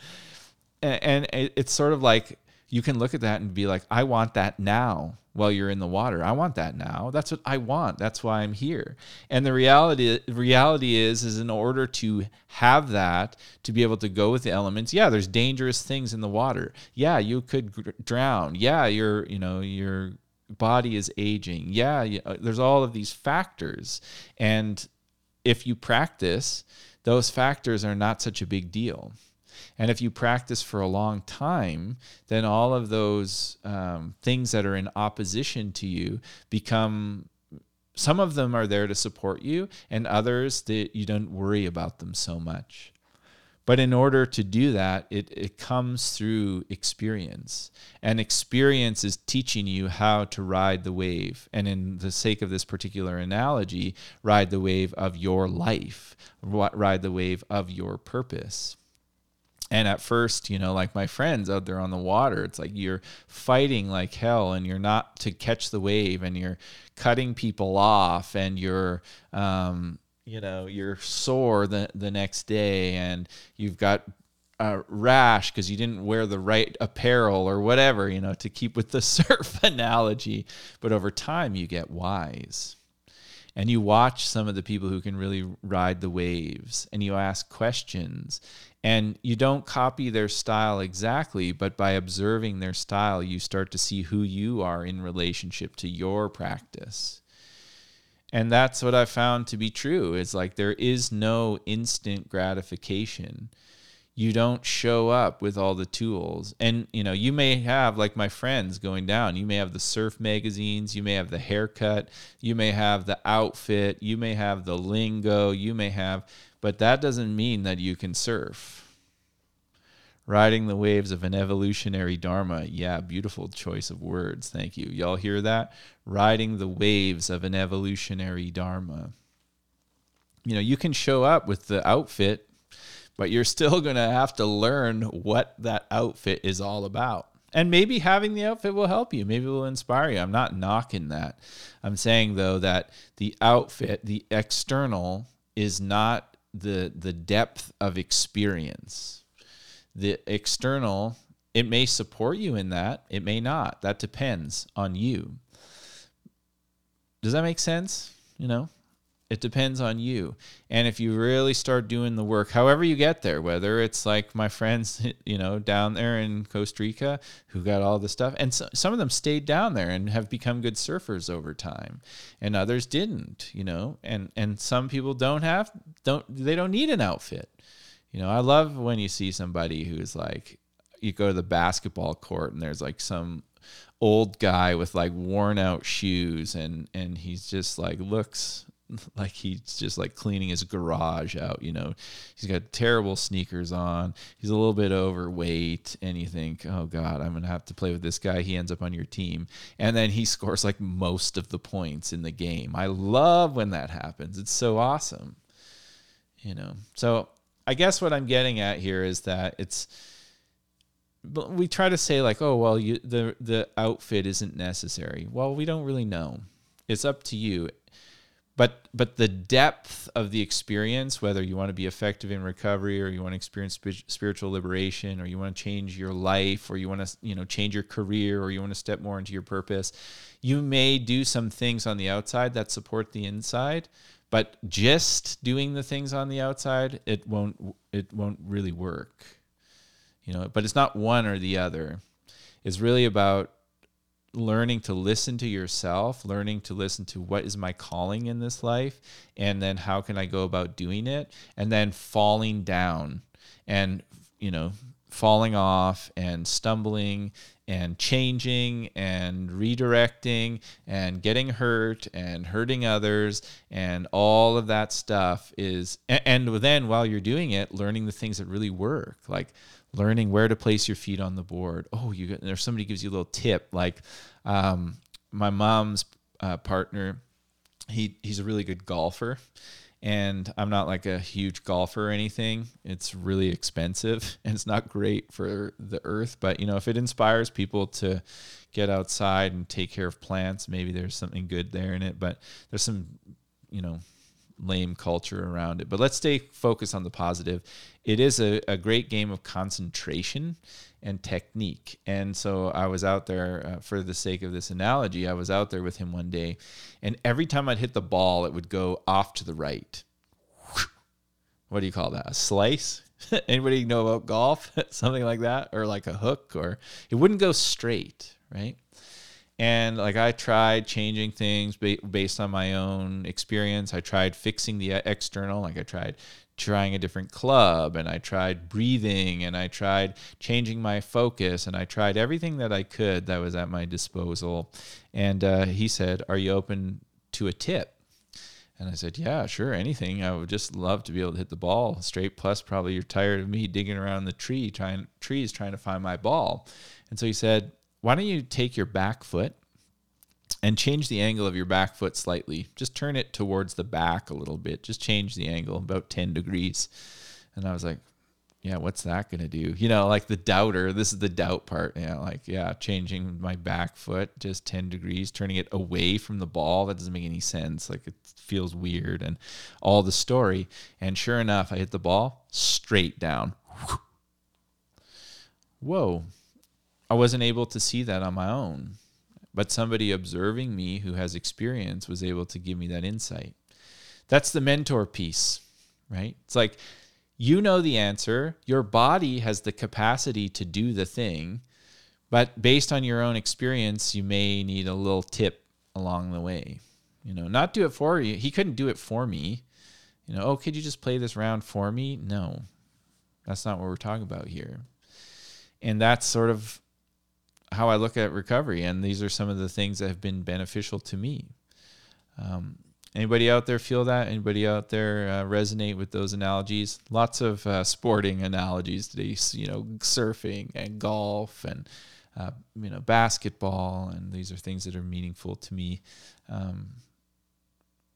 And it's sort of like you can look at that and be like I want that now while you're in the water. I want that now. That's what I want. That's why I'm here. And the reality reality is is in order to have that to be able to go with the elements. Yeah, there's dangerous things in the water. Yeah, you could drown. Yeah, your you know, your body is aging. Yeah, uh, there's all of these factors. And if you practice, those factors are not such a big deal. And if you practice for a long time, then all of those um, things that are in opposition to you become some of them are there to support you, and others that you don't worry about them so much. But in order to do that, it, it comes through experience. And experience is teaching you how to ride the wave. And in the sake of this particular analogy, ride the wave of your life, ride the wave of your purpose and at first you know like my friends out there on the water it's like you're fighting like hell and you're not to catch the wave and you're cutting people off and you're um, you know you're sore the, the next day and you've got a rash because you didn't wear the right apparel or whatever you know to keep with the surf analogy. But over time you get wise and you watch some of the people who can really ride the waves and you ask questions and you don't copy their style exactly but by observing their style you start to see who you are in relationship to your practice. And that's what i found to be true is like there is no instant gratification you don't show up with all the tools. And you know you may have like my friends going down you may have the surf magazines you may have the haircut you may have the outfit you may have the lingo you may have but that doesn't mean that you can surf. Riding the waves of an evolutionary dharma. Yeah beautiful choice of words. Thank you. Y'all hear that? Riding the waves of an evolutionary dharma. You know you can show up with the outfit but you're still going to have to learn what that outfit is all about. And maybe having the outfit will help you. Maybe it will inspire you. I'm not knocking that. I'm saying though that the outfit, the external is not the the depth of experience. The external, it may support you in that, it may not. That depends on you. Does that make sense? You know? It depends on you. And if you really start doing the work however you get there whether it's like my friends you know down there in costa rica who got all the stuff and so, some of them stayed down there and have become good surfers over time and others didn't you know and and some people don't have don't they don't need an outfit. You know i love when you see somebody who's like you go to the basketball court and there's like some old guy with like worn out shoes and and he's just like looks like he's just like cleaning his garage out you know? He's got terrible sneakers on. He's a little bit overweight and you think oh god i'm gonna have to play with this guy. He ends up on your team. And then he scores like most of the points in the game. I love when that happens. It's so awesome. You know? So i guess what i'm getting at here is that it's we try to say like oh well you, the the outfit isn't necessary. Well we don't really know. It's up to you but but the depth of the experience whether you want to be effective in recovery or you want to experience spiritual liberation or you want to change your life or you want to you know change your career or you want to step more into your purpose you may do some things on the outside that support the inside but just doing the things on the outside it won't it won't really work. You know but it's not one or the other. It's really about learning to listen to yourself, learning to listen to what is my calling in this life, and then how can I go about doing it, and then falling down and, you know, falling off and stumbling and changing and redirecting and getting hurt and hurting others and all of that stuff is and then while you're doing it learning the things that really work. Like learning where to place your feet on the board oh you get there's somebody gives you a little tip like um, my mom's uh, partner he he's a really good golfer and I'm not like a huge golfer or anything. It's really expensive and it's not great for the earth. But you know, if it inspires people to get outside and take care of plants, maybe there's something good there in it. But there's some, you know, lame culture around it. But let's stay focused on the positive. It is a, a great game of concentration and technique. And so I was out there uh, for the sake of this analogy. I was out there with him one day, and every time I'd hit the ball, it would go off to the right. What do you call that? A slice? Anybody know about golf? Something like that, or like a hook, or it wouldn't go straight, right? And like I tried changing things based on my own experience. I tried fixing the external, like I tried trying a different club and I tried breathing and I tried changing my focus and I tried everything that I could that was at my disposal. And uh, he said, Are you open to a tip? And I said, Yeah, sure, anything. I would just love to be able to hit the ball straight. Plus, probably you're tired of me digging around the tree, trying trees, trying to find my ball. And so he said, Why don't you take your back foot and change the angle of your back foot slightly. Just turn it towards the back a little bit. Just change the angle about 10 degrees. And I was like, yeah, what's that going to do? You know, like the doubter, this is the doubt part. Yeah, like, yeah, changing my back foot just 10 degrees, turning it away from the ball. That doesn't make any sense. Like, it feels weird and all the story. And sure enough, I hit the ball straight down. Whoa. I wasn't able to see that on my own but somebody observing me who has experience was able to give me that insight. That's the mentor piece, right? It's like you know the answer, your body has the capacity to do the thing, but based on your own experience, you may need a little tip along the way. You know, not do it for you. He couldn't do it for me. You know, oh, could you just play this round for me? No, that's not what we're talking about here. And that's sort of how I look at recovery, and these are some of the things that have been beneficial to me. Um, anybody out there feel that? Anybody out there uh, resonate with those analogies? Lots of uh, sporting analogies today. You know, surfing and golf and uh, you know basketball, and these are things that are meaningful to me. Um,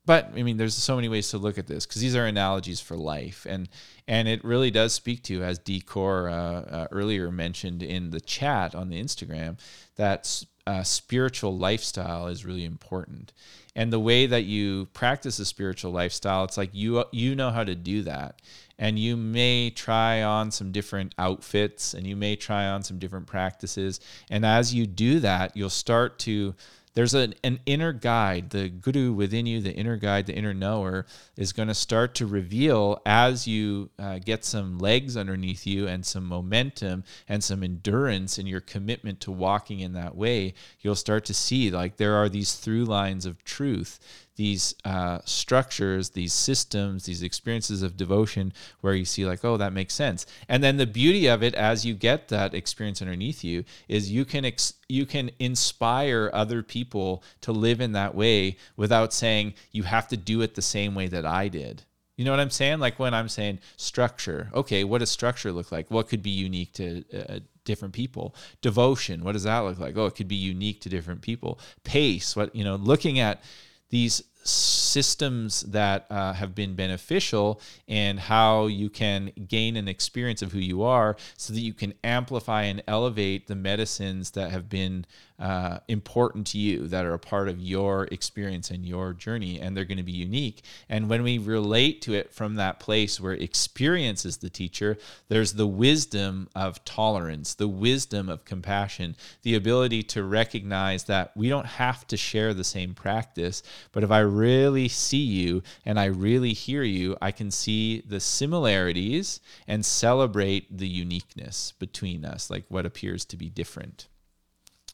but I mean, there's so many ways to look at this because these are analogies for life, and and it really does speak to, as Decor uh, uh, earlier mentioned in the chat on the Instagram, that uh, spiritual lifestyle is really important, and the way that you practice a spiritual lifestyle, it's like you you know how to do that, and you may try on some different outfits, and you may try on some different practices, and as you do that, you'll start to there's an, an inner guide the guru within you the inner guide the inner knower is going to start to reveal as you uh, get some legs underneath you and some momentum and some endurance in your commitment to walking in that way you'll start to see like there are these through lines of truth these uh, structures, these systems, these experiences of devotion where you see, like, oh, that makes sense. And then the beauty of it, as you get that experience underneath you, is you can ex- you can inspire other people to live in that way without saying you have to do it the same way that I did. You know what I'm saying? Like when I'm saying structure, okay, what does structure look like? What could be unique to uh, different people? Devotion, what does that look like? Oh, it could be unique to different people. Pace, what, you know, looking at these systems that uh, have been beneficial and how you can gain an experience of who you are so that you can amplify and elevate the medicines that have been uh, important to you that are a part of your experience and your journey, and they're going to be unique. And when we relate to it from that place where experience is the teacher, there's the wisdom of tolerance, the wisdom of compassion, the ability to recognize that we don't have to share the same practice, but if I really see you and I really hear you, I can see the similarities and celebrate the uniqueness between us, like what appears to be different.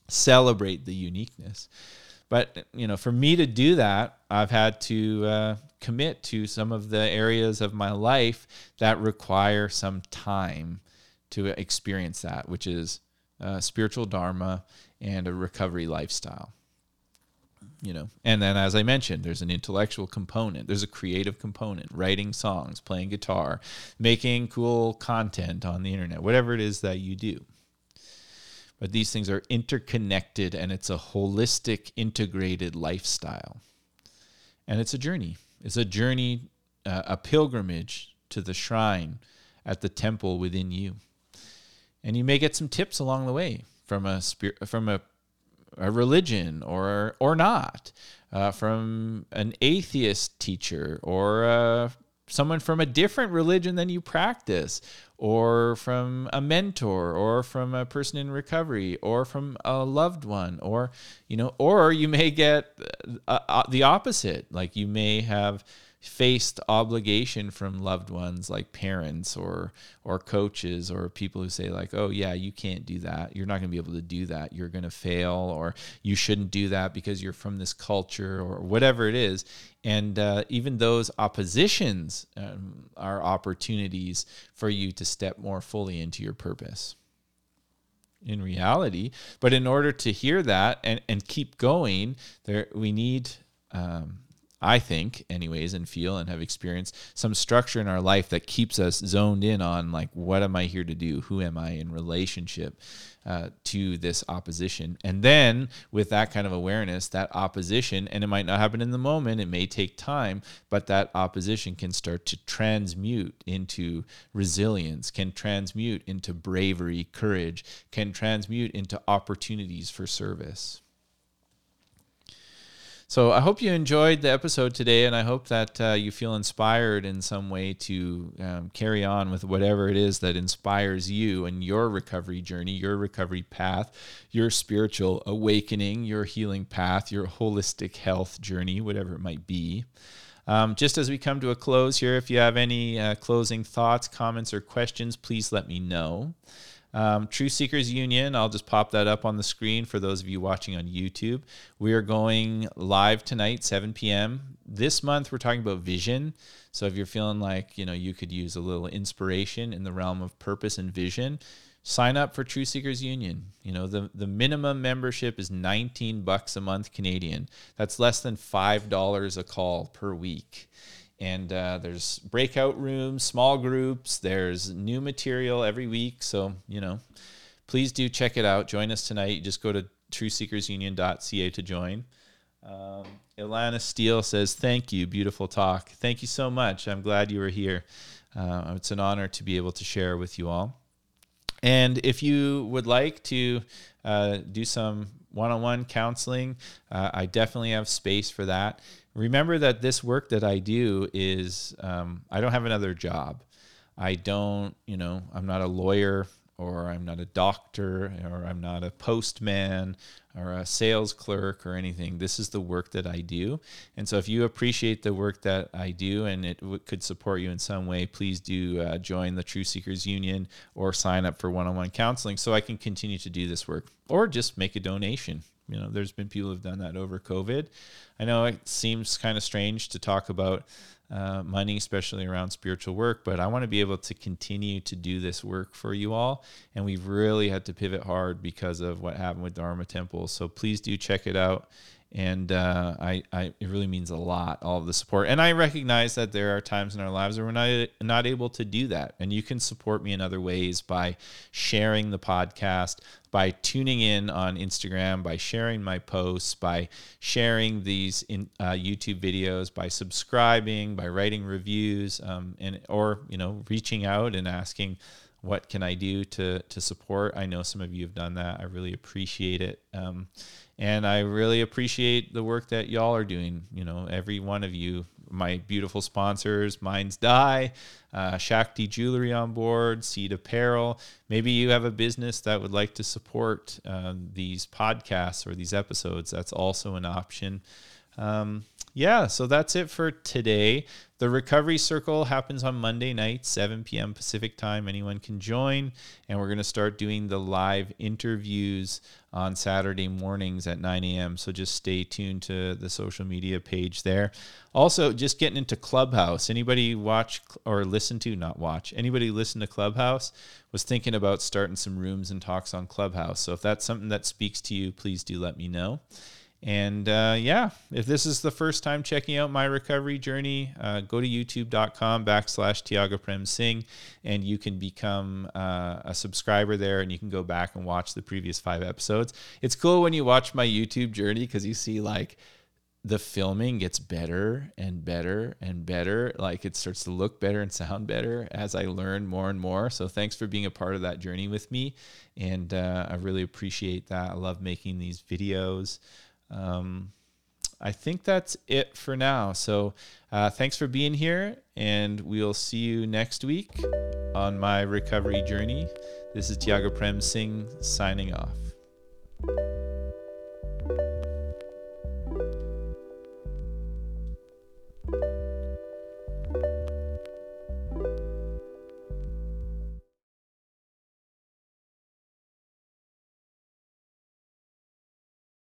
Celebrate the uniqueness. But you know, for me to do that, I've had to uh, commit to some of the areas of my life that require some time to experience that, which is uh, spiritual dharma and a recovery lifestyle. You know, and then as I mentioned, there's an intellectual component, there's a creative component, writing songs, playing guitar, making cool content on the internet, whatever it is that you do but these things are interconnected and it's a holistic, integrated lifestyle. And it's a journey. It's a journey, uh, a pilgrimage to the shrine at the temple within you. And you may get some tips along the way from a spirit, from a, a religion or or not, uh, from an atheist teacher or uh, someone from a different religion than you practice or from a mentor or from a person in recovery or from a loved one or you know or you may get uh, uh, the opposite. Like you may have faced obligation from loved ones like parents or or coaches or people who say like oh yeah you can't do that. You're not going to be able to do that. You're going to fail or you shouldn't do that because you're from this culture or whatever it is. And uh, even those oppositions um, are opportunities for you to step more fully into your purpose in reality. But in order to hear that and, and keep going there we need um, I think, anyways, and feel and have experienced some structure in our life that keeps us zoned in on like, what am I here to do? Who am I in relationship uh, to this opposition? And then with that kind of awareness, that opposition, and it might not happen in the moment, it may take time, but that opposition can start to transmute into resilience, can transmute into bravery, courage, can transmute into opportunities for service. So I hope you enjoyed the episode today, and I hope that uh, you feel inspired in some way to um, carry on with whatever it is that inspires you and your recovery journey, your recovery path, your spiritual awakening, your healing path, your holistic health journey, whatever it might be. Um, just as we come to a close here, if you have any uh, closing thoughts, comments, or questions, please let me know. Um, Truth Seekers Union, I'll just pop that up on the screen for those of you watching on YouTube. We are going live tonight, 7 p.m. This month, we're talking about vision. So if you're feeling like, you know, you could use a little inspiration in the realm of purpose and vision, sign up for Truth Seekers Union. You know, the, the minimum membership is 19 bucks a month Canadian. That's less than $5 a call per week and uh, there's breakout rooms small groups there's new material every week. So you know please do check it out. Join us tonight. Just go to truthseekersunion.ca to join. Um, ilana steele says thank you. Beautiful talk. Thank you so much. I'm glad you were here. Uh, it's an honor to be able to share with you all. And if you would like to uh, do some one-on-one counseling uh, i definitely have space for that remember that this work that I do is um, I don't have another job. I don't, you know, I'm not a lawyer or I'm not a doctor or I'm not a postman or a sales clerk or anything. This is the work that I do. And so if you appreciate the work that I do and it w- could support you in some way, please do uh, join the Truth Seekers Union or sign up for one on one counseling so I can continue to do this work or just make a donation. You know, there's been people who've done that over COVID. I know it seems kind of strange to talk about uh, money, especially around spiritual work, but I want to be able to continue to do this work for you all. And we've really had to pivot hard because of what happened with Dharma Temple. So please do check it out and uh, I, I, it really means a lot all of the support. And i recognize that there are times in our lives where we're not not able to do that. And you can support me in other ways by sharing the podcast by tuning in on instagram by sharing my posts by sharing these in uh, youtube videos by subscribing by writing reviews um, and or you know reaching out and asking what can i do to to support i know some of you have done that i really appreciate it um, and I really appreciate the work that y'all are doing. You know, every one of you, my beautiful sponsors, Minds Die, uh, Shakti Jewelry on board, Seed Apparel. Maybe you have a business that would like to support uh, these podcasts or these episodes. That's also an option. Um, yeah, so that's it for today. The recovery circle happens on Monday night, 7 p.m. Pacific time. Anyone can join. And we're going to start doing the live interviews on Saturday mornings at 9 a.m. So just stay tuned to the social media page there. Also, just getting into Clubhouse. Anybody watch or listen to, not watch, anybody listen to Clubhouse was thinking about starting some rooms and talks on Clubhouse. So if that's something that speaks to you, please do let me know. And uh, yeah, if this is the first time checking out my recovery journey, uh, go to youtube.com backslash Tiago Prem Singh and you can become uh, a subscriber there and you can go back and watch the previous five episodes. It's cool when you watch my YouTube journey because you see like the filming gets better and better and better. Like it starts to look better and sound better as I learn more and more. So thanks for being a part of that journey with me. And uh, I really appreciate that. I love making these videos. Um, I think that's it for now. So uh, thanks for being here, and we'll see you next week on my recovery journey. This is Tiago Prem Singh signing off.